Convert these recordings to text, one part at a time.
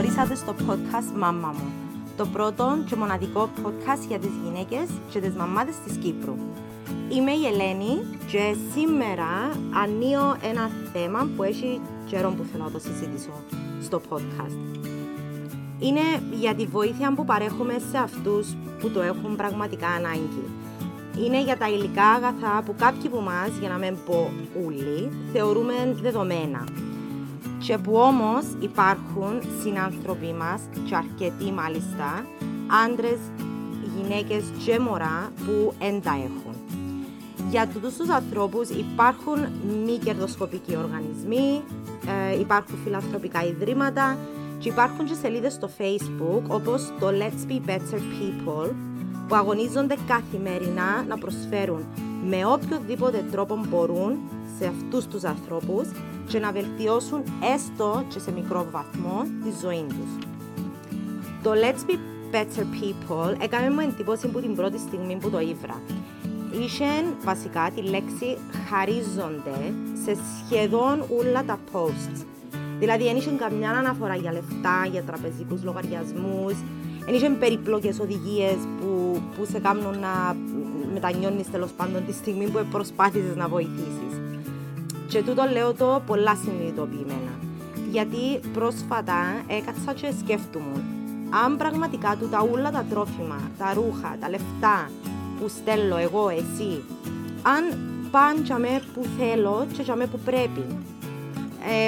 ορίσατε στο podcast «Μάμα μου», το πρώτο και μοναδικό podcast για τις γυναίκες και τις μαμάδες της Κύπρου. Είμαι η Ελένη και σήμερα ανίω ένα θέμα που έχει καιρό που θέλω να το συζητήσω στο podcast. Είναι για τη βοήθεια που παρέχουμε σε αυτούς που το έχουν πραγματικά ανάγκη. Είναι για τα υλικά αγαθά που κάποιοι από εμάς, για να μην πω όλοι, θεωρούμε δεδομένα και που όμως υπάρχουν συνάνθρωποι μας και αρκετοί μάλιστα, άντρες, γυναίκες και μωρά που δεν τα έχουν. Για τούτους τους ανθρώπους υπάρχουν μη κερδοσκοπικοί οργανισμοί, ε, υπάρχουν φιλανθρωπικά ιδρύματα και υπάρχουν και σελίδες στο facebook όπως το Let's Be Better People που αγωνίζονται καθημερινά να προσφέρουν με οποιοδήποτε τρόπο μπορούν σε αυτούς τους ανθρώπους και να βελτιώσουν έστω και σε μικρό βαθμό τη ζωή τους. Το Let's Be Better People έκανε μου εντύπωση από την πρώτη στιγμή που το ήβρα. Είχε βασικά τη λέξη χαρίζονται σε σχεδόν όλα τα posts. Δηλαδή, δεν είχε καμιά αναφορά για λεφτά, για τραπεζικούς λογαριασμούς, δεν είχε περιπλοκές οδηγίες που, που σε κάνουν να μετανιώνεις τέλος πάντων τη στιγμή που προσπάθησες να βοηθήσεις. Και τούτο λέω το πολλά συνειδητοποιημένα. Γιατί πρόσφατα έκατσα και σκέφτομαι αν πραγματικά του τα ούλα τα τρόφιμα, τα ρούχα, τα λεφτά που στέλνω εγώ, εσύ, αν πάνε για με που θέλω και για με που πρέπει.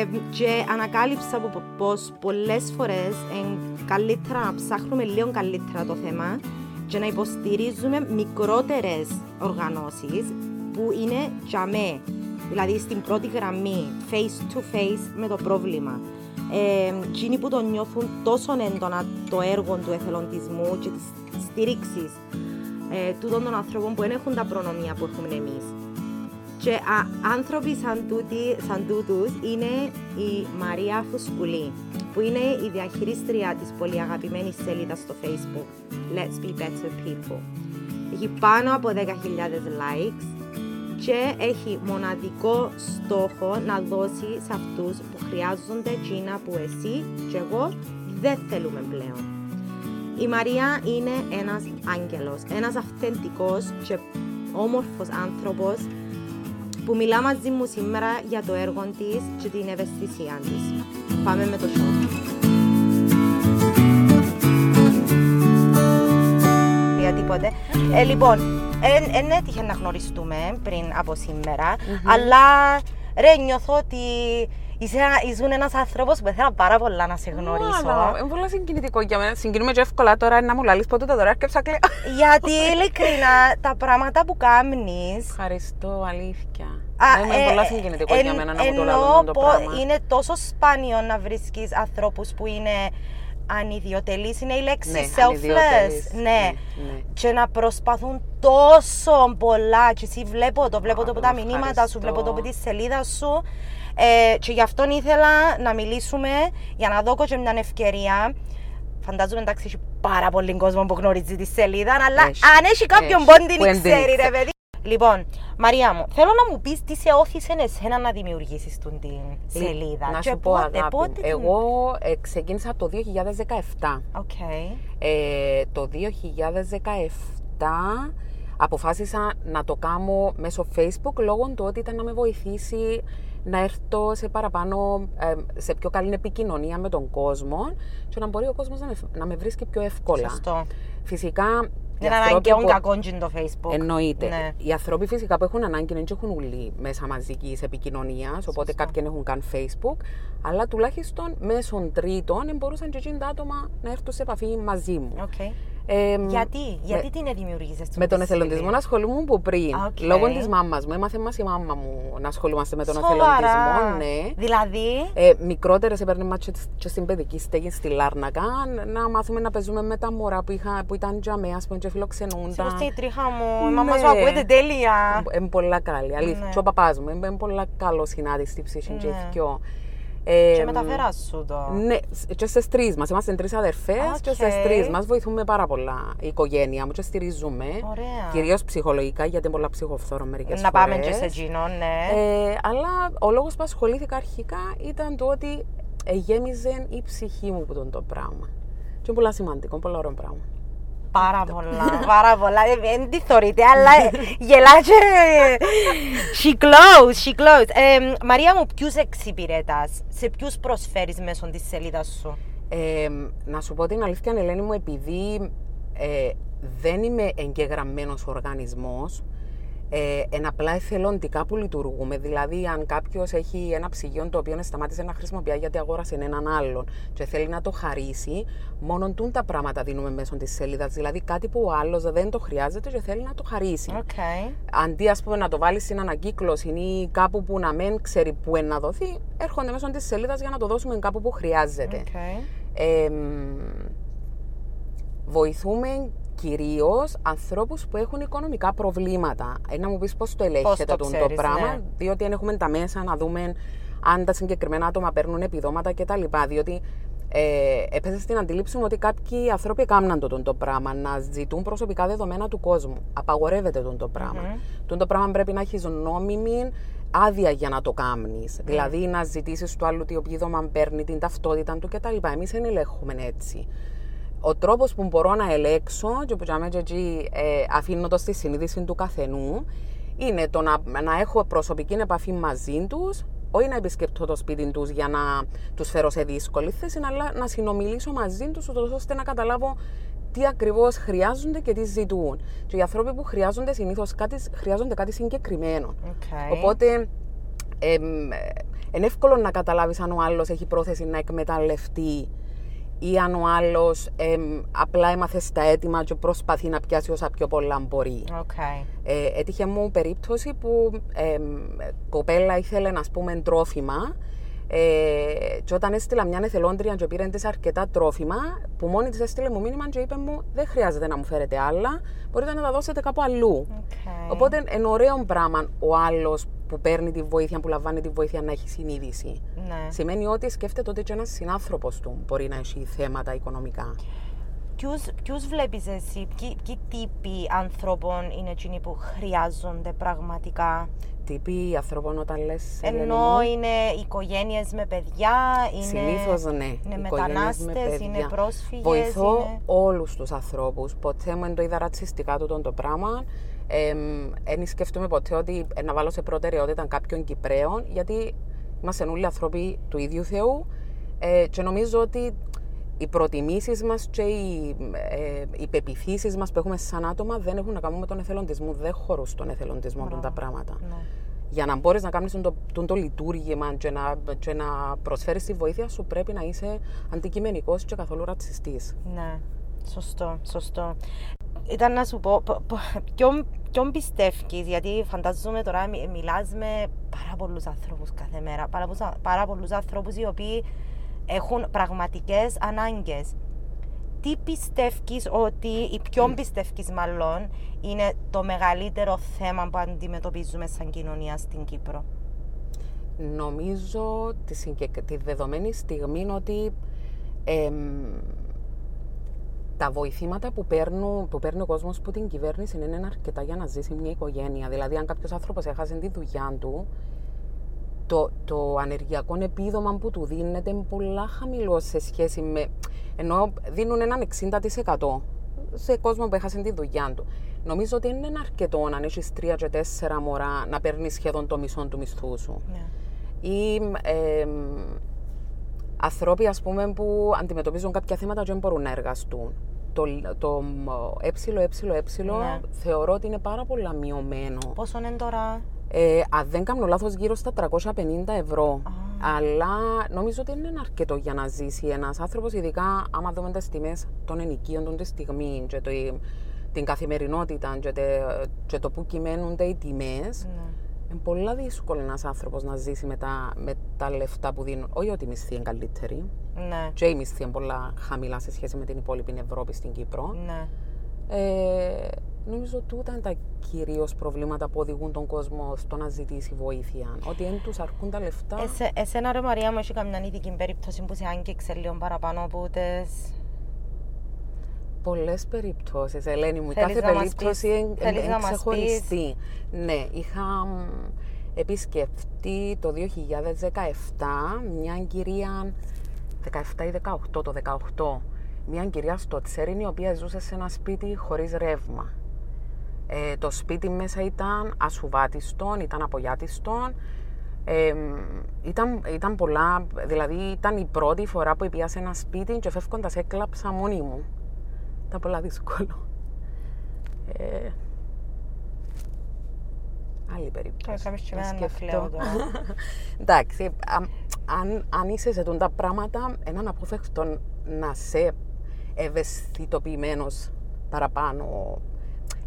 Ε, και ανακάλυψα πως πολλές φορές είναι καλύτερα να ψάχνουμε λίγο καλύτερα το θέμα και να υποστηρίζουμε μικρότερες οργανώσεις που είναι για με δηλαδή στην πρώτη γραμμή, face to face με το πρόβλημα. Ε, εκείνοι που το νιώθουν τόσο έντονα το έργο του εθελοντισμού και της στήριξης ε, τούτων των ανθρώπων που δεν έχουν τα προνομία που έχουμε εμείς. Και α, άνθρωποι σαν, τούτοι, σαν τούτους είναι η Μαρία Φουσκουλή, που είναι η διαχειρίστρια της πολύ αγαπημένης σελίδας στο facebook Let's Be Better People. Έχει πάνω από 10.000 likes και έχει μοναδικό στόχο να δώσει σε αυτούς που χρειάζονται εκείνα που εσύ και εγώ δεν θέλουμε πλέον. Η Μαρία είναι ένας άγγελος, ένας αυθεντικός και όμορφος άνθρωπος που μιλά μαζί μου σήμερα για το έργο της και την ευαισθησία της. Πάμε με το show. Τίποτε. Ε, λοιπόν, δεν έτυχε να γνωριστούμε πριν από αλλά ρε νιώθω ότι Είσαι, ήσουν ένας άνθρωπος που ήθελα πάρα πολλά να σε γνωρίσω. Είναι πολύ συγκινητικό για μένα. Συγκινούμε και εύκολα τώρα να μου λαλείς πότε τα δωρεά και ψάκλε. Γιατί ειλικρινά τα πράγματα που κάνεις... Ευχαριστώ, αλήθεια. είναι ε, πολύ συγκινητικό για μένα να μου το λαλούν το πράγμα. Είναι τόσο σπάνιο να βρίσκεις ανθρώπους που είναι ανιδιοτελής είναι η λέξη ναι, selfless. Ναι. ναι. ναι. Και να προσπαθούν τόσο πολλά. Και εσύ βλέπω το, βλέπω το από τα μηνύματα σου, βλέπω το από τη σελίδα σου. Ε, και γι' αυτόν ήθελα να μιλήσουμε για να δω και μια ευκαιρία. Φαντάζομαι εντάξει έχει πάρα πολύ κόσμο που γνωρίζει τη σελίδα, αλλά αν έχει κάποιον πόντι την ξέρει ρε παιδί. Λοιπόν, Μαρία μου, θέλω να μου πεις τι σε όθησε εσένα να δημιουργήσεις την σελίδα. Να σου πω, πότε, αγάπη, πότε εγώ ε, ξεκίνησα το 2017. Okay. Ε, το 2017 αποφάσισα να το κάνω μέσω Facebook λόγω του ότι ήταν να με βοηθήσει να έρθω σε παραπάνω, ε, σε πιο καλή επικοινωνία με τον κόσμο και να μπορεί ο κόσμος να με, να με βρίσκει πιο εύκολα. Σωστό. Φυσικά δεν αναγκαίων κακόν το Facebook. Εννοείται. Ναι. Οι άνθρωποι φυσικά που έχουν ανάγκη δεν έχουν ούλοι μέσα μαζικής επικοινωνίας, οπότε κάποιοι έχουν καν Facebook. Αλλά τουλάχιστον μέσω τρίτων μπορούσαν και εκείνοι τα άτομα να έρθουν σε επαφή μαζί μου. Okay. Ε, γιατί, γιατί την δημιουργήσες Με τον εθελοντισμό να ασχολούμαι από πριν. Okay. Λόγω της μάμας μου. Έμαθε μας η μάμα μου να ασχολούμαστε με τον Σοβαρά. εθελοντισμό. Ναι. Δηλαδή; Ε, Μικρότερες έπαιρνε μα και στην παιδική στέγη στη Λάρνακα να μάθουμε να παίζουμε με τα μωρά που, είχα, που ήταν τζαμέ, ας πούμε, και φιλοξενούνταν. Σωστή η τρίχα μου. Η μαμά σου ναι. ακούγεται τέλεια. Είναι πολλά καλή. Αλήθεια. Ναι. Και ο παπάς μου είναι πολύ καλό συνάδελφο στη ψυχή. Ναι. Ε, και μεταφερά σου το. Ναι, και στι τρει μας. Είμαστε τρεις αδερφές okay. και στι τρει μας βοηθούμε πάρα πολλά η οικογένεια μου και στηρίζουμε. Κυρίως ψυχολογικά, γιατί είναι πολλά ψυχοφθόρο μερικές φορέ. Να πάμε και σε εκείνο, ναι. Ε, αλλά ο λόγος που ασχολήθηκα αρχικά ήταν το ότι γέμιζε η ψυχή μου που τον το πράγμα. Και είναι πολύ σημαντικό, πολύ ωραίο πράγμα. Πάρα πολλά, πάρα πολλά. Δεν τη θεωρείτε, αλλά γελά και... She glows, she glows. Ε, Μαρία μου, ποιους εξυπηρετάς, σε ποιους προσφέρεις μέσω της σελίδας σου; Ε, να σου πω την αλήθεια, Ελένη μου, επειδή ε, δεν είμαι εγγεγραμμένος οργανισμός, ε, εν απλά εθελοντικά που λειτουργούμε. Δηλαδή, αν κάποιος έχει ένα ψυγείο το οποίο σταμάτησε να χρησιμοποιεί γιατί αγόρασε έναν άλλον και θέλει να το χαρίσει, μόνο τούν τα πράγματα δίνουμε μέσω της σελίδας. Δηλαδή, κάτι που ο άλλος δεν το χρειάζεται και θέλει να το χαρίσει. Okay. Αντί, ας πούμε, να το βάλεις στην ανακύκλωση ή κάπου που να μην ξέρει πού είναι να δοθεί, έρχονται μέσω της σελίδας για να το δώσουμε κάπου που χρειάζεται. Okay. Ε, βοηθούμε κυρίως ανθρώπους που έχουν οικονομικά προβλήματα. Ε, να μου πεις πώς το ελέγχετε το, το πράγμα, ναι. διότι αν έχουμε τα μέσα να δούμε αν τα συγκεκριμένα άτομα παίρνουν επιδόματα κτλ. Διότι ε, έπεσε στην αντίληψη μου ότι κάποιοι άνθρωποι έκαναν το, το, το πράγμα, να ζητούν προσωπικά δεδομένα του κόσμου. Απαγορεύεται το, το πράγμα. Mm-hmm. Το, πράγμα πρέπει να έχεις νόμιμη άδεια για να το κάνει. Mm. Δηλαδή να ζητήσεις του άλλου τι επίδομα παίρνει, την ταυτότητα του κτλ. Εμείς δεν ελέγχουμε έτσι ο τρόπος που μπορώ να ελέξω και που εκεί ε, αφήνω το στη συνείδηση του καθενού είναι το να, να έχω προσωπική επαφή μαζί τους, όχι να επισκεπτώ το σπίτι τους για να τους φέρω σε δύσκολη θέση, αλλά να συνομιλήσω μαζί τους ώστε να καταλάβω τι ακριβώς χρειάζονται και τι ζητούν. Και οι άνθρωποι που χρειάζονται συνήθως κάτι, χρειάζονται κάτι συγκεκριμένο. Okay. Οπότε ε, είναι εύκολο να καταλάβεις αν ο άλλος έχει πρόθεση να εκμεταλλευτεί ή αν ο άλλος απλά έμαθε στα έτοιμα και προσπαθεί να πιάσει όσα πιο πολλά μπορεί. Okay. Ε, έτυχε μου περίπτωση που ε, κοπέλα ήθελε να πούμε τρόφιμα ε, και όταν έστειλα μια εθελόντρια και πήρε της αρκετά τρόφιμα, που μόνη της έστειλε μου μήνυμα και είπε μου: Δεν χρειάζεται να μου φέρετε άλλα, μπορείτε να τα δώσετε κάπου αλλού. Okay. Οπότε είναι ωραίο πράγμα ο άλλος που παίρνει τη βοήθεια, που λαμβάνει τη βοήθεια να έχει συνείδηση. Ναι. Σημαίνει ότι σκέφτεται ότι και ένας συνάνθρωπος του μπορεί να έχει θέματα οικονομικά. Ποιους βλέπεις εσύ, ποιοι, ποιοι τύποι ανθρώπων είναι εκείνοι που χρειάζονται πραγματικά; Τύποι ανθρώπων όταν λες. Ενώ είναι οικογένειες με παιδιά, είναι. Συνήθως ναι. Είναι μετανάστες, είναι πρόσφυγες. Βοηθώ είναι... όλους τους ανθρώπους. Ποτέ μου δεν το είδα ρατσιστικά το, το πράγμα. Δεν σκεφτούμε ποτέ ότι να βάλω σε προτεραιότητα κάποιον Κυπρέων, γιατί είμαστε όλοι άνθρωποι του ίδιου Θεού. Ε, και νομίζω ότι οι προτιμήσεις μας και οι, ε, οι πεπιθήσεις μας που έχουμε σαν άτομα δεν έχουν να κάνουν με τον εθελοντισμό. Δεν χωρούν στον εθελοντισμό ναι. τα πράγματα. Ναι. Για να μπορείς να κάνεις το, το, το, λειτουργήμα και να, και να προσφέρεις τη βοήθεια σου, πρέπει να είσαι αντικειμενικός και καθόλου ρατσιστής. Ναι, σωστό, σωστό. Ήταν να σου πω, ποιον, ποιον πιστεύει, γιατί φαντάζομαι τώρα μιλάς με πάρα πολλούς ανθρώπου κάθε μέρα. Πάρα, πάρα πολλούς ανθρώπου οι οποίοι έχουν πραγματικές ανάγκες. Τι πιστεύεις ότι, ή ποιον πιστεύεις μάλλον, είναι το μεγαλύτερο θέμα που αντιμετωπίζουμε σαν κοινωνία στην Κύπρο; Νομίζω τη, τη δεδομένη στιγμή ότι τα βοηθήματα που, παίρνουν, που παίρνει ο κόσμος από την κυβέρνηση είναι αρκετά για να ζήσει μια οικογένεια. Δηλαδή, αν κάποιος άνθρωπος έχασε τη δουλειά του, το, το ανεργειακό επίδομα που του δίνεται είναι πολλά χαμηλό σε σχέση με. ενώ δίνουν έναν 60% σε κόσμο που έχασε τη δουλειά του. Νομίζω ότι είναι αρκετό αν έχεις τρία και τέσσερα μωρά να παίρνεις σχεδόν το μισό του μισθού σου. Ναι. Ή ε, ανθρώποι ας πούμε, που αντιμετωπίζουν κάποια θέματα και δεν μπορούν να εργαστούν. Το, το ε, ε, ε, ε ναι. θεωρώ ότι είναι πάρα πολύ μειωμένο. Πόσο είναι τώρα; Ε, αν δεν κάνω λάθος, γύρω στα 350 ευρώ. Αλλά νομίζω ότι είναι αρκετό για να ζήσει ένας άνθρωπος, ειδικά άμα δούμε τις τιμές των ενοικίων των της στιγμή και το, την καθημερινότητα και, τε, και το που κυμαίνονται οι τιμές. Ναι. Είναι πολύ δύσκολο ένας άνθρωπος να ζήσει με τα, με τα λεφτά που δίνουν. Όχι ότι η μισθή είναι καλύτερη. Ναι. Και η μισθή είναι πολλά χαμηλά σε σχέση με την υπόλοιπη Ευρώπη στην Κύπρο. Ναι. Ε, Νομίζω ότι τούτα είναι τα κυρίως προβλήματα που οδηγούν τον κόσμο στο να ζητήσει βοήθεια. Ότι δεν τους αρκούν τα λεφτά. Εσέ, εσένα, ρε Μαρία, μου έχει καμιά ειδική περίπτωση που σε άγγιξε λίγο παραπάνω από τι. Πολλές περιπτώσεις, Ελένη μου. Κάθε περίπτωση είναι ξεχωριστή. Ναι, είχα. επισκεφτεί το 2017 μια κυρία 17 ή 18, το 18, μια κυρία στο Τσέριν η οποία ζούσε σε ένα σπίτι χωρίς ρεύμα. Ε, το σπίτι μέσα ήταν ασουβάτιστον, ήταν απογιάτιστον, ε, ήταν, ήταν πολλά, δηλαδή ήταν η πρώτη φορά που πήγα σε ένα σπίτι και φεύγοντας έκλαψα μόνη μου. Ήταν πολλά δύσκολο. Ε, άλλη περίπτωση. Τώρα και εμένα να κλαίω τώρα. Εντάξει, αν, αν είσαι σε τα πράγματα, έναν απόφευκτο να σε ευαισθητοποιημένος παραπάνω.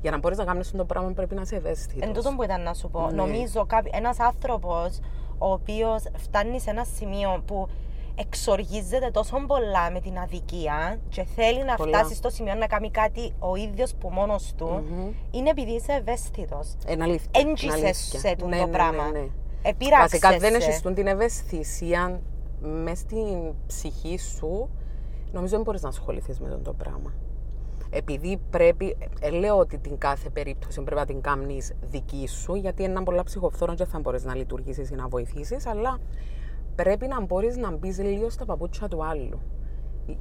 Για να μπορείς να κάνεις το πράγμα πρέπει να είσαι ευαίσθητος. Εν τούτο που ήταν να σου πω. Ναι. Νομίζω ένας άνθρωπος ο οποίος φτάνει σε ένα σημείο που εξοργίζεται τόσο πολλά με την αδικία και θέλει να Πολλά. φτάσει στο σημείο να κάνει κάτι ο ίδιος που μόνος του, Μμμ. είναι επειδή είσαι ευαίσθητος. Είναι αλήθεια. Έντζησες είναι αλήθεια. σε τούτο Ναι, ναι, ναι, πράγμα. ναι. Επήραξες Βασικά δεν σε. έχει την ευαισθησία μες στην ψυχή σου, νομίζω δεν μπορείς να ασχοληθείς με αυτό το πράγμα. Επειδή πρέπει, ε, λέω ότι την κάθε περίπτωση πρέπει να την κάνεις δική σου, γιατί είναι ένα πολλά ψυχοφθόρο και θα μπορείς να λειτουργήσεις ή να βοηθήσεις, αλλά πρέπει να μπορείς να μπεις λίγο στα παπούτσια του άλλου.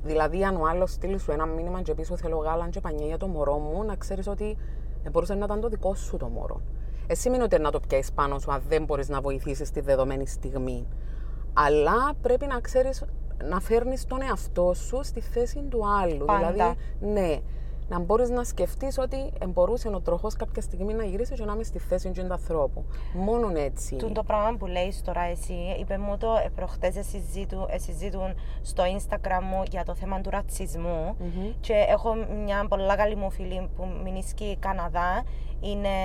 Δηλαδή, αν ο άλλος στείλει σου ένα μήνυμα και πίσω θέλω γάλα και πανιέ για το μωρό μου, να ξέρεις ότι ε, μπορούσε να ήταν το δικό σου το μωρό. Εσύ σημαίνει ότι να το πιάσεις πάνω σου αν δεν μπορείς να βοηθήσεις τη δεδομένη στιγμή. Αλλά πρέπει να ξέρεις να φέρνεις τον εαυτό σου στη θέση του άλλου. Πάντα. Δηλαδή, ναι, να μπορείς να σκεφτείς ότι ε, μπορούσε ο τροχός κάποια στιγμή να γυρίσει και να είμαι στη θέση του ανθρώπου. Μόνο έτσι. Τούν το πράγμα που λέει τώρα εσύ, είπε μου το ε, προχτές συζήτου, ε, συζήτουν στο Instagram μου για το θέμα του ρατσισμού Μμμ. και έχω μια πολλά καλή μου φίλη που μηνίσκει Καναδά, είναι,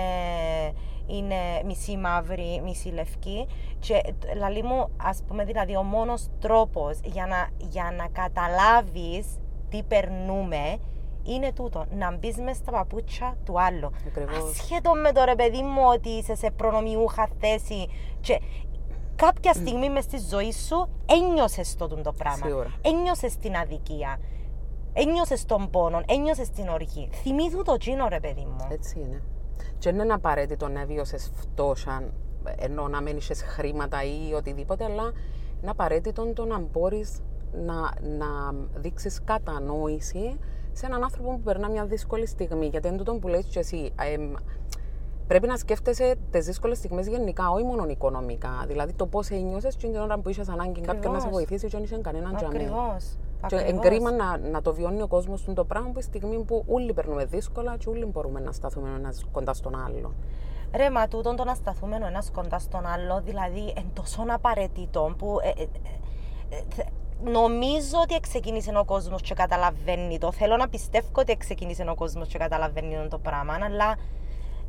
είναι μισή μαύρη, μισή λευκή και λαλή μου, ας πούμε δηλαδή ο μόνος τρόπος για να, για να καταλάβεις τι περνούμε είναι τούτο, να μπεις μέσα στα παπούτσια του άλλου. Ακριβώς. Ασχέτω με το ρε παιδί μου ότι είσαι σε προνομιούχα θέση και κάποια στιγμή μες στη ζωή σου ένιωσες το τούτο το πράγμα. Σίγουρα. Ένιωσες την αδικία. Ένιωσες τον πόνο, ένιωσες την οργή. Θυμήθου το τσίνο ρε παιδί μου. Έτσι είναι. Και δεν είναι απαραίτητο να βίωσε φτώχεια, ενώ να μην είσαι χρήματα ή οτιδήποτε, αλλά είναι απαραίτητο το να μπορείς να, να δείξεις κατανόηση σε έναν άνθρωπο που περνά μια δύσκολη στιγμή. Γιατί είναι τούτο που λες και εσύ. εμ, πρέπει να σκέφτεσαι τις δύσκολες στιγμές γενικά, όχι μόνο οικονομικά. Δηλαδή το πώς ένιωσες και την ώρα που είσαι ανάγκη κάποιον να σε Ακριβώς. βοηθήσει και δεν είχε κανέναν τζαμί. Ακριβώς. Και Ακριβώς. εγκρίμα να, να το βιώνει ο κόσμος το πράγμα που η στιγμή που όλοι περνούμε δύσκολα και όλοι μπορούμε να σταθούμε ένας κοντά στον άλλο. Ρε, μα τούτον το να σταθούμε ο ένας κοντά στον άλλο, δηλαδή εν τόσο απαραίτητο που ε, ε, ε, ε, νομίζω ότι ξεκίνησε ο κόσμος και καταλαβαίνει το. Θέλω να πιστεύω ότι ξεκίνησε ο κόσμος και καταλαβαίνει το πράγμα, αλλά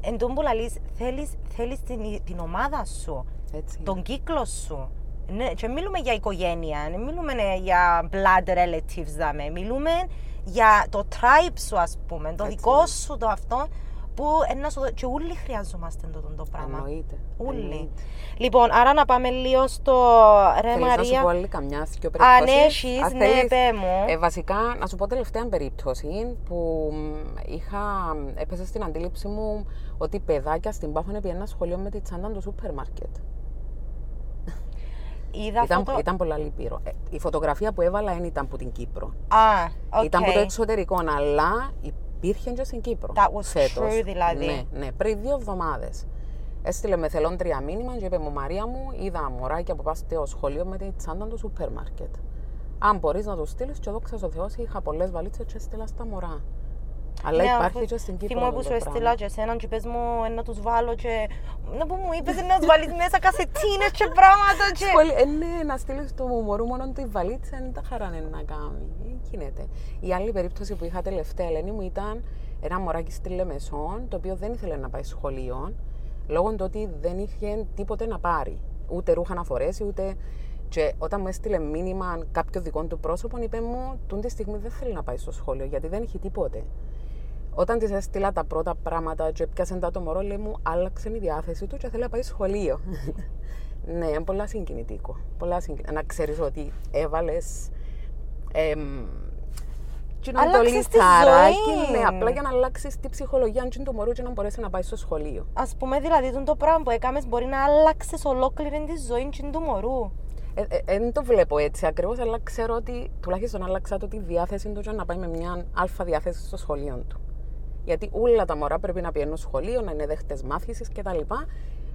εν τω που λαλείς, θέλεις, θέλεις την, την ομάδα σου, Έτσι. τον κύκλο σου. Ναι, και μιλούμε για οικογένεια, δεν μιλούμε ε, για blood relatives, δάμε. μιλούμε για το tribe σου, ας πούμε, το Έτσι δικό είναι. σου το αυτό, που ένα σου, και όλοι χρειαζόμαστε το, το πράγμα. Εννοείται. Όλοι. Εννοείται. Λοιπόν, άρα να πάμε λίγο στο ρε Θέλεις να σου Μαρία. πω άλλη καμιά δυο Αν περιπτώσεις; έχεις, Αν ναι, θέλεις. πέ μου. Ε, βασικά, να σου πω τελευταία περίπτωση που μ, είχα, έπεσε στην αντίληψη μου ότι παιδάκια στην Πάφο πήγαιναν ένα σχολείο με τη τσάντα του σούπερ μάρκετ. Είδα Ήταν, φωτο... ήταν πολλά λυπηρό. Ε, η φωτογραφία που έβαλα δεν ήταν από την Κύπρο. Α, οκ. Ήταν από το εξωτερικό, αλλά υπήρχε και στην Κύπρο. That was φέτος. true, δηλαδή. Ναι, ναι, πριν δύο εβδομάδες. Έστειλε μου εθελόντρια μήνυμα και είπε μου Μαρία μου, είδα μωράκια που πας στο σχολείο με τη τσάντα του σούπερ μάρκετ. Αν μπορείς να το στείλεις, και δόξα τω Θεώ, είχα πολλές βαλίτσες και έστειλα στα μωρά. Αλλά Ναι, υπάρχει αφού και στην Κύπρο. Θυμώ αυτό που το σου πράγμα. έστειλα και εσέναν και πες μου ε, να τους βάλω και... Να που μου είπες να τους βάλεις μέσα κασετίνες και πράγματα και... Σχολή- Ε, ναι, να στείλει το μωρού μόνο τη βαλίτσα, δεν τα χαράνε να κάνει. Ε, γίνεται. Η άλλη περίπτωση που είχα τελευταία, Ελένη μου, ήταν ένα μωράκι στη Λεμεσόν, το οποίο δεν ήθελε να πάει σχολείο, λόγω του ότι δεν είχε τίποτε να πάρει. Ούτε ρούχα να φορέσει, ούτε. Και όταν μου έστειλε μήνυμα κάποιο δικό του πρόσωπο, είπε μου, τούν τη στιγμή δεν θέλει να πάει στο σχόλιο, γιατί δεν έχει τίποτε. Όταν της έστειλα τα πρώτα πράγματα και έπιασε τα το μωρό, λέει μου, άλλαξε η διάθεση του και θέλει να πάει σχολείο. ναι, είναι πολλά συγκινητικό. Πολλά συγκινητικό. Να ξέρεις ότι έβαλες Και να το Άλλαξες τη λιτσαράκι, ζωή. ναι, απλά για να αλλάξεις τη ψυχολογία του του μωρού και να μπορέσει να πάει στο σχολείο. Α πούμε, δηλαδή, τον το πράγμα που έκαμες μπορεί να άλλαξες ολόκληρη τη ζωή τσιν του μωρού. Δεν ε, το βλέπω έτσι ακριβώς, αλλά ξέρω ότι τουλάχιστον άλλαξα το τη διάθεση του για να πάει με μια αλφα διάθεση στο σχολείο του. Γιατί όλα τα μωρά πρέπει να πηγαίνουν στο σχολείο, να είναι δέχτες μάθησης κτλ.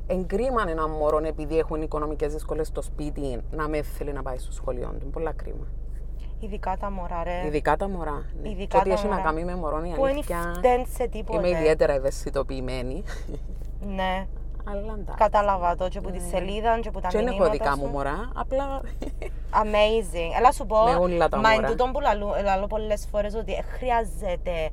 Εγκρίμαν ένα μωρό επειδή έχουν οικονομικές δυσκολίες στο σπίτι να με θέλει να πάει στο σχολείο του. Πολλά κρίμα. Ειδικά τα μωρά, ρε. Ειδικά τα μωρά. Ναι. Ειδικά και ό,τι τα έχει να μωρά. κάνει με μωρό, η Που είναι αλήθεια. φταίν σε τίποτε. Είμαι ιδιαίτερα ευαισθητοποιημένη. Ναι, Αλλά εντάξει. κατάλαβα το και από τη σελίδα και από τα Και δεν έχω μηνύματα δικά σου. μου μωρά, απλά Amazing. Έλα σου πω, Με όλα τα μα μωρά. εν τούτον που λαλού, λαλώ πολλές φορές ότι ε, χρειάζεται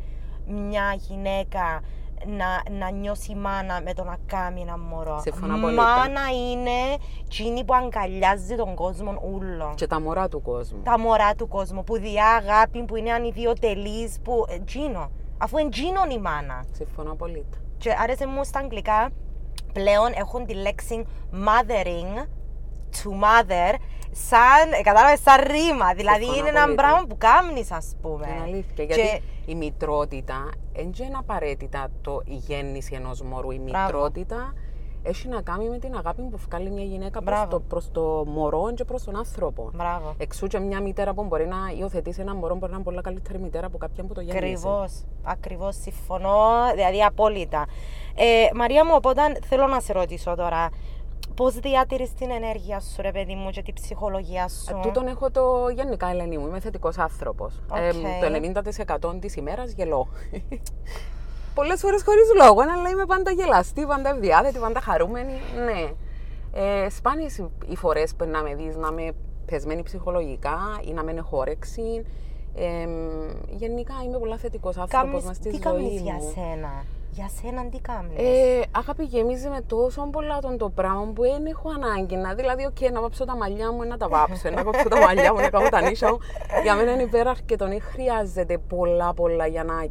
μια γυναίκα να, να νιώσει μάνα με το να κάνει ένα μωρό. Συμφωνώ απόλυτα. Μάνα είναι εκείνη που αγκαλιάζει τον κόσμο ούλο. και τα μωρά του κόσμου. Τα μωρά του κόσμου, που διά αγάπη, που είναι ανιδιοτελής, που... ε, Τζίνο. Αφού είναι τζίνον η μάνα. Συμφωνώ απολύτω. Και άρεσε μου στα αγγλικά πλέον έχουν τη λέξη mothering to mother σαν, ε, κατάλαβες, σαν ρήμα. Δηλαδή Συμφωνώ είναι ένα απολύτως. πράγμα που κάμνεις ας πούμε. Είναι αλήθεια. Και- Γιατί η μητρότητα δεν είναι απαραίτητα το η γέννηση ενός μωρού. Η Μπράβο. μητρότητα έχει να κάνει με την αγάπη που βγάλει μια γυναίκα προς Μπράβο. το, προς το μωρό και προς τον άνθρωπο. Μπράβο. Εξού και μια μητέρα που μπορεί να υιοθετήσει ένα μωρό μπορεί να είναι πολλά καλύτερη μητέρα από κάποια που το γέννησε. Ακριβώς, ακριβώς συμφωνώ, δηλαδή απόλυτα. Ε, Μαρία μου, οπότε θέλω να σε ρωτήσω τώρα, πώς διατηρείς την ενέργεια σου ρε παιδί μου και την ψυχολογία σου; Ε, Τούτον έχω το γενικά Ελένη μου. Είμαι θετικός άνθρωπος. Οκ. το 90% της ημέρας γελώ. Πολλές φορές χωρίς λόγο, αλλά είμαι πάντα γελαστή, πάντα ευδιάθετη, πάντα χαρούμενη. Ναι. Ε, Σπάνιες οι φορές που να με δεις να είμαι πεσμένη ψυχολογικά ή να με έχω όρεξη. Ε, γενικά είμαι πολλά θετικός άνθρωπος Κάμνεις- μες στη τι ζωή κάνεις μου. για σένα, για σένα τι κάνεις. Ε, αγάπη γεμίζει με τόσο πολλά τον το πράγμα που δεν έχω ανάγκη να. Δηλαδή, οκ, να βάψω τα μαλλιά μου, να τα βάψω. να βάψω τα μαλλιά μου, να κάνω τα νύχια μου. Για μένα είναι υπεραρκετό. Δεν χρειάζεται πολλά, πολλά για να,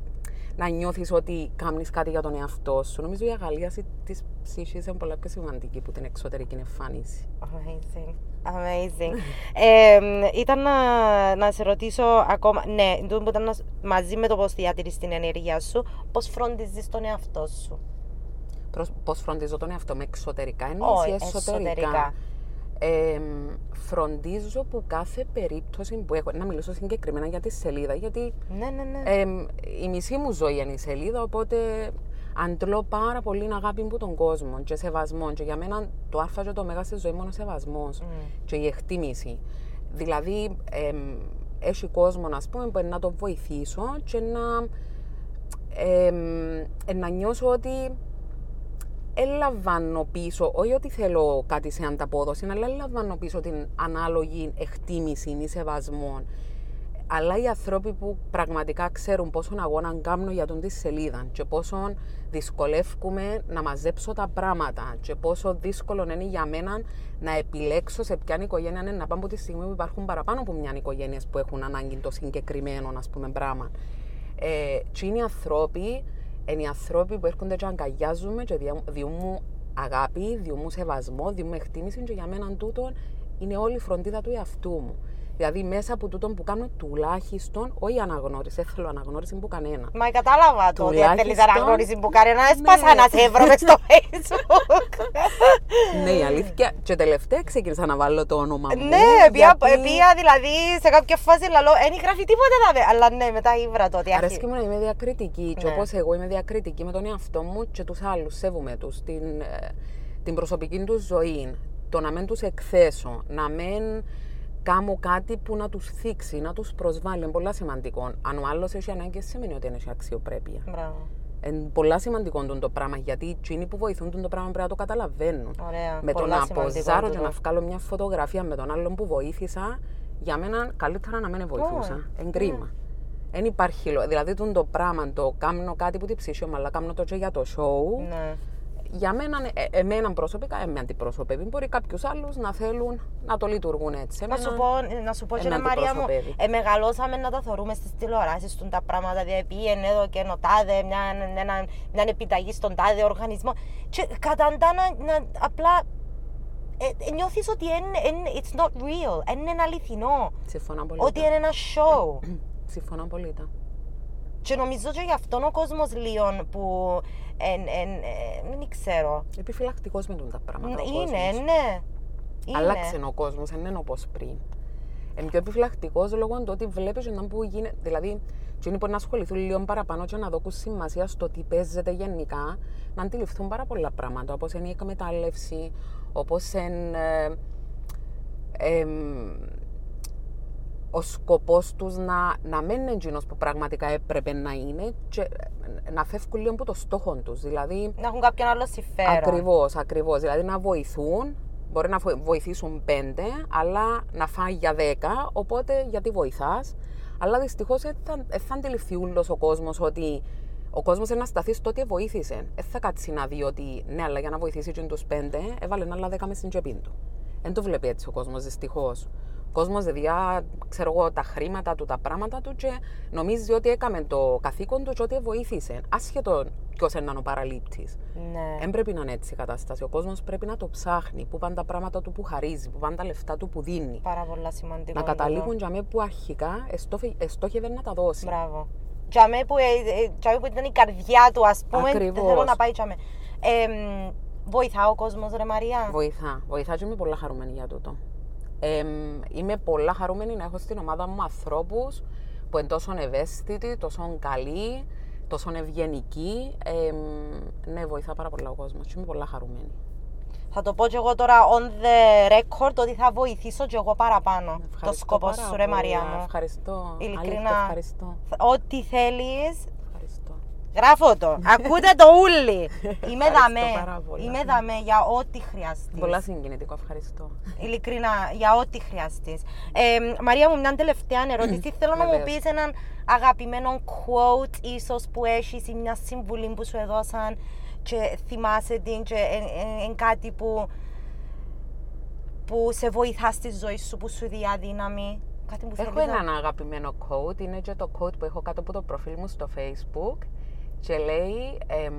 να νιώθεις ότι κάνει κάτι για τον εαυτό σου. Νομίζω η αγαλίαση της ψυχής είναι πολλά πιο σημαντική από την εξωτερική εμφάνιση. Amazing. Amazing. ε, ήταν να, να σε ρωτήσω ακόμα, ναι, τούτο που ήταν να, μαζί με το πώς διατηρείς την ενέργεια σου, πώς φροντίζεις τον εαυτό σου; Πώς φροντίζω τον εαυτό μου εξωτερικά, ενώ Όχι, εσωτερικά; εσωτερικά. Ε, φροντίζω που κάθε περίπτωση που έχω. Να μιλήσω συγκεκριμένα για τη σελίδα, γιατί Ναι, ναι, ναι. Ε, η μισή μου ζωή είναι η σελίδα, οπότε αντλώ πάρα πολύ αγάπη από τον κόσμο και σεβασμό. Και για μένα το Α και το Μέγα στη ζωή μου είναι ο σεβασμό και η εκτίμηση. Δηλαδή, εμ, έχει κόσμο, ας πούμε, που να το βοηθήσω και να, εμ, ε, να νιώσω ότι ελαμβάνω πίσω, όχι ότι θέλω κάτι σε ανταπόδοση, αλλά ελαμβάνω πίσω την ανάλογη εκτίμηση ή σεβασμό. Αλλά οι άνθρωποι που πραγματικά ξέρουν πόσον αγώνα κάνω για τον τη σελίδα και πόσο δυσκολεύομαι να μαζέψω τα πράγματα και πόσο δύσκολο είναι για μένα να επιλέξω σε ποια οικογένεια είναι να πάω από τη στιγμή που υπάρχουν παραπάνω από μια οικογένεια που έχουν ανάγκη το συγκεκριμένο ας πούμε, πράγμα. Ε, και είναι οι άνθρωποι, είναι οι άνθρωποι που έρχονται και αγκαλιάζουν και δια- διούν μου αγάπη, διούν μου σεβασμό, διούν μου εκτίμηση και για μένα τούτο είναι όλη η φροντίδα του εαυτού μου. Δηλαδή μέσα από τούτο που κάνω τουλάχιστον, όχι αναγνώριση, δεν θέλω αναγνώριση που κανένα. Μα κατάλαβα το ότι Τουλάχιστον- θέλεις αναγνώριση που κάνει να έσπασα Ναι. να σε βρω μες στο facebook. ναι, η αλήθεια. Και τελευταία ξεκίνησα να βάλω το όνομα μου. ναι, πια, γιατί πια δηλαδή σε κάποια φάση λαλό, δεν γράφει τίποτα δάμε. Αλλά ναι, μετά ήβρα το ότι Αρέσκει αρχι- μου να είμαι διακριτική. Και Ναι. όπως εγώ είμαι διακριτική με τον εαυτό μου και τους άλλους, σέβομαι τους. Την, ε, την προσωπική τους ζωή. Το να μην τους εκθέσω. Να μην κάνω κάτι που να τους θίξει, να τους προσβάλλει. Είναι πολύ σημαντικό. Αν ο άλλος έχει ανάγκη, σημαίνει ότι έχει αξιοπρέπεια. Μπράβο. Είναι πολύ σημαντικό τούτο το πράγμα γιατί οι τσίνοι που βοηθούν τούτο το πράγμα πρέπει να το καταλαβαίνουν. Ωραία. Με το Πολλά να σημαντικό αποζάρω και τούτο. να βγάλω μια φωτογραφία με τον άλλον που βοήθησα, για μένα καλύτερα να μην βοηθούσα. Ω, Εν κρίμα. Δεν υπάρχει λόγο. Δηλαδή, τούτο το πράγμα το κάνω κάτι που την ψυχή μου, αλλά κάνω το και για το show. Ναι. Για μένα, ε, εμένα προσωπικά, ε, με αντιπροσωπεύει. Μπορεί κάποιου άλλου να θέλουν να το λειτουργούν έτσι. Να Εμένα- σου πω, να σου πω και εμένα ρε Μαρία μου, αντιπροσωπεύει. ε, μεγαλώσαμε να τα θεωρούμε στις τηλεοράσεις τους τα πράγματα, δηλαδή πήγαινε εδώ και ένα τάδε, μια, ένα, μια επιταγή στον τάδε οργανισμό και καταντά να, να απλά ε, ε, νιώθεις ότι εν, εν, it's not real, εν είναι αληθινό, Συμφωνώ πολύ. ότι είναι ένα show. Συμφωνώ απολύτω. Και νομίζω και γι' αυτόν ο κόσμος Λίον που. Εν, εν, ε, δεν ξέρω. Επιφυλακτικός με τα πράγματα. ο Είναι, κόσμος. ναι. Είναι. Άλλαξε ο κόσμος, δεν είναι όπως πριν. Είναι πιο επιφυλακτικός λόγω του ότι βλέπεις να που γίνεται. Δηλαδή, εκείνοι που να ασχοληθούν λίγο παραπάνω και να δώσουν σημασία στο τι παίζεται γενικά, να αντιληφθούν πάρα πολλά πράγματα, όπως είναι η εκμετάλλευση, όπως είναι. ε, εμ, ο σκοπός τους να, να μην είναι εκείνος που πραγματικά έπρεπε να είναι και να φεύγουν λίγο από το στόχο τους. Δηλαδή, Να έχουν κάποιον άλλο συμφέρον. Ακριβώς, ακριβώς. Δηλαδή να βοηθούν, μπορεί να βο- βοηθήσουν πέντε, αλλά να φάει για δέκα, οπότε γιατί βοηθάς. Αλλά δυστυχώς δεν θα, δεν θα αντιληφθεί όλο ο κόσμος ότι ο κόσμος είναι να σταθεί στο ότι βοήθησε. Δεν θα κάτσει να δει ότι ναι, αλλά για να βοηθήσει τους πέντε, έβαλε άλλα δέκα μες στην τσέπη του. Δεν το βλέπει έτσι ο κόσμος, δυστυχώς. Ο κόσμο διά, ξέρω εγώ, τα χρήματα του, τα πράγματα του και νομίζει ότι έκαμε το καθήκον του και ότι βοήθησε. Άσχετο ποιο είναι ο παραλήπτης. Ναι. Δεν πρέπει να είναι έτσι η κατάσταση. Ο κόσμος πρέπει να το ψάχνει. Πού πάνε τα πράγματα του που χαρίζει, πού πάνε τα λεφτά του που δίνει. Πάρα πολλά σημαντικό. Να καταλήγουν για μέ που αρχικά εστόφε- εστόχευε να τα δώσει. Μπράβο. Τζαμέ που, ε, ε, τζαμέ που ήταν η καρδιά του, ας πούμε. Ακριβώς. Θέλω να πάει τζαμέ. Ε, μ, βοηθά ο κόσμος, ρε Μαρία. Βοηθά. Βοηθά και είμαι πολλά χαρούμενη για τούτο. Ε, είμαι πολλά χαρούμενη να έχω στην ομάδα μου ανθρώπους που είναι τόσο ευαίσθητοι, τόσο καλοί, τόσο ευγενικοί. Ε, ναι, βοηθά πάρα πολλά ο κόσμος. Και είμαι πολλά χαρούμενη. Θα το πω και εγώ τώρα on the record ότι θα βοηθήσω και εγώ παραπάνω. το Ευχαριστώ σκοπό πάρα σου, ρε πολλά. Μαρία μου. Ευχαριστώ. Ειλικρινά. Αλήθεια, ευχαριστώ. Ό,τι θέλεις, Ευχαριστώ. Γράφω το. Ακούτε το ούλι. Είμαι Ευχαριστώ δαμέ. πάρα πολύ. Είμαι δαμέ για ό,τι χρειαστείς. Πολλά συγκινητικό, ευχαριστώ. Ειλικρινά, για ό,τι χρειαστείς. Ε, Μαρία μου, μια τελευταία ερώτηση. Θέλω να μου Βεβαίως. πεις έναν αγαπημένο quote, ίσως που έχεις ή μια συμβουλή που σου έδωσαν και θυμάσαι την και είναι κάτι που, που σε βοηθά στη ζωή σου, που σου διά δύναμη. Κάτι που Έχω θέλεις να- έναν αγαπημένο quote, είναι και το quote που έχω κάτω από το προφίλ μου στο facebook και λέει εμ,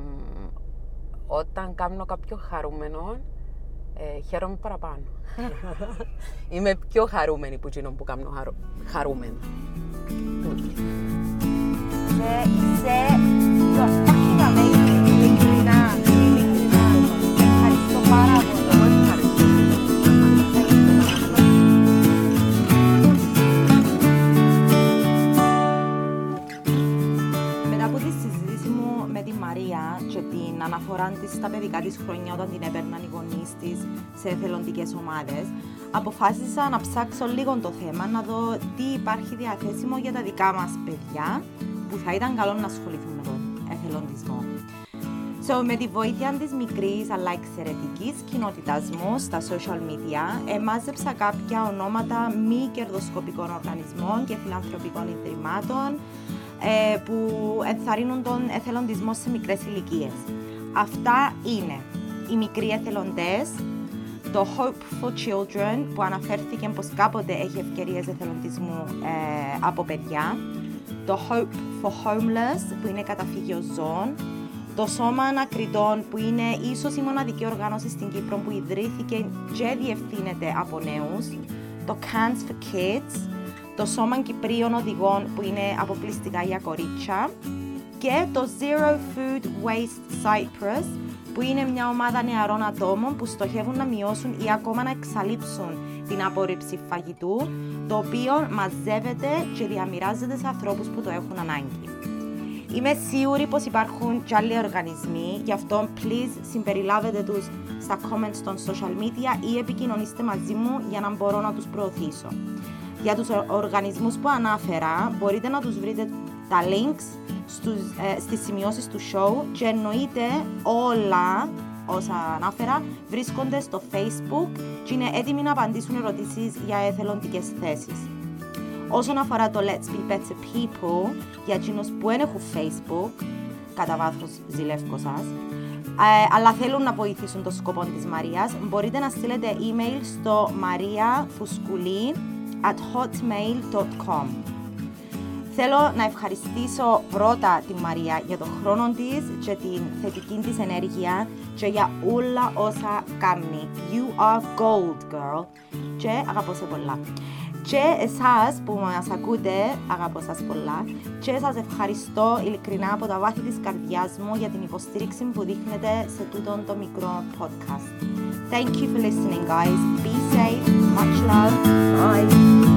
όταν κάνω κάποιο χαρούμενο ε, χαίρομαι παραπάνω. Είμαι πιο χαρούμενη που εκείνο που κάνω χαρου... χαρούμενο. Και είσαι you're fucking amazing. Ειλικρινά, ειλικρινά. Αναφορά της στα παιδικά της χρόνια όταν την έπαιρναν οι γονείς της σε εθελοντικές ομάδες, αποφάσισα να ψάξω λίγο το θέμα να δω τι υπάρχει διαθέσιμο για τα δικά μας παιδιά που θα ήταν καλό να ασχοληθούν με τον εθελοντισμό. So, με τη βοήθεια της μικρής αλλά εξαιρετικής κοινότητάς μου στα social media, εμάζεψα κάποια ονόματα μη κερδοσκοπικών οργανισμών και φιλανθρωπικών ιδρυμάτων ε, που ενθαρρύνουν τον εθελοντισμό σε μικρές ηλικίες. Αυτά είναι οι μικροί εθελοντές, το Hope for Children που αναφέρθηκε πως κάποτε έχει ευκαιρίες εθελοντισμού ε, από παιδιά, το Hope for Homeless που είναι καταφύγιο ζώων, το Σώμα Ανακριτών που είναι ίσως η μοναδική οργάνωση στην Κύπρο που ιδρύθηκε και διευθύνεται από νέους, το Cans for Kids, το Σώμα Κυπρίων Οδηγών που είναι αποκλειστικά για κορίτσια και το Zero Food Waste Cyprus που είναι μια ομάδα νεαρών ατόμων που στοχεύουν να μειώσουν ή ακόμα να εξαλείψουν την απόρριψη φαγητού το οποίο μαζεύεται και διαμοιράζεται σε ανθρώπους που το έχουν ανάγκη. Είμαι σίγουρη πως υπάρχουν και άλλοι οργανισμοί, γι' αυτό please συμπεριλάβετε τους στα comments των social media ή επικοινωνήστε μαζί μου για να μπορώ να τους προωθήσω. Για τους ο- οργανισμούς που ανάφερα, μπορείτε να τους βρείτε τα links στους, ε, στις σημειώσεις του show και εννοείται όλα όσα ανάφερα βρίσκονται στο facebook και είναι έτοιμοι να απαντήσουν ερωτήσεις για εθελοντικές θέσεις. Όσον αφορά το Let's Be Better People, για εκείνους που δεν έχουν Facebook, κατά βάθος ζηλεύω σας, ε, αλλά θέλουν να βοηθήσουν το σκοπό της Μαρίας, μπορείτε να στείλετε email στο mariafouskouli at hotmail.com Θέλω να ευχαριστήσω πρώτα τη Μαρία για τον χρόνο της και την θετική της ενέργεια και για όλα όσα κάνει. You are gold, girl. Και αγαπώ σε πολλά. Και εσάς που μας ακούτε, αγαπώ σας πολλά και σας ευχαριστώ ειλικρινά από τα βάθη της καρδιάς μου για την υποστήριξη που δείχνετε σε τούτο το μικρό podcast. Thank you for listening guys. Be safe. Much love. Bye.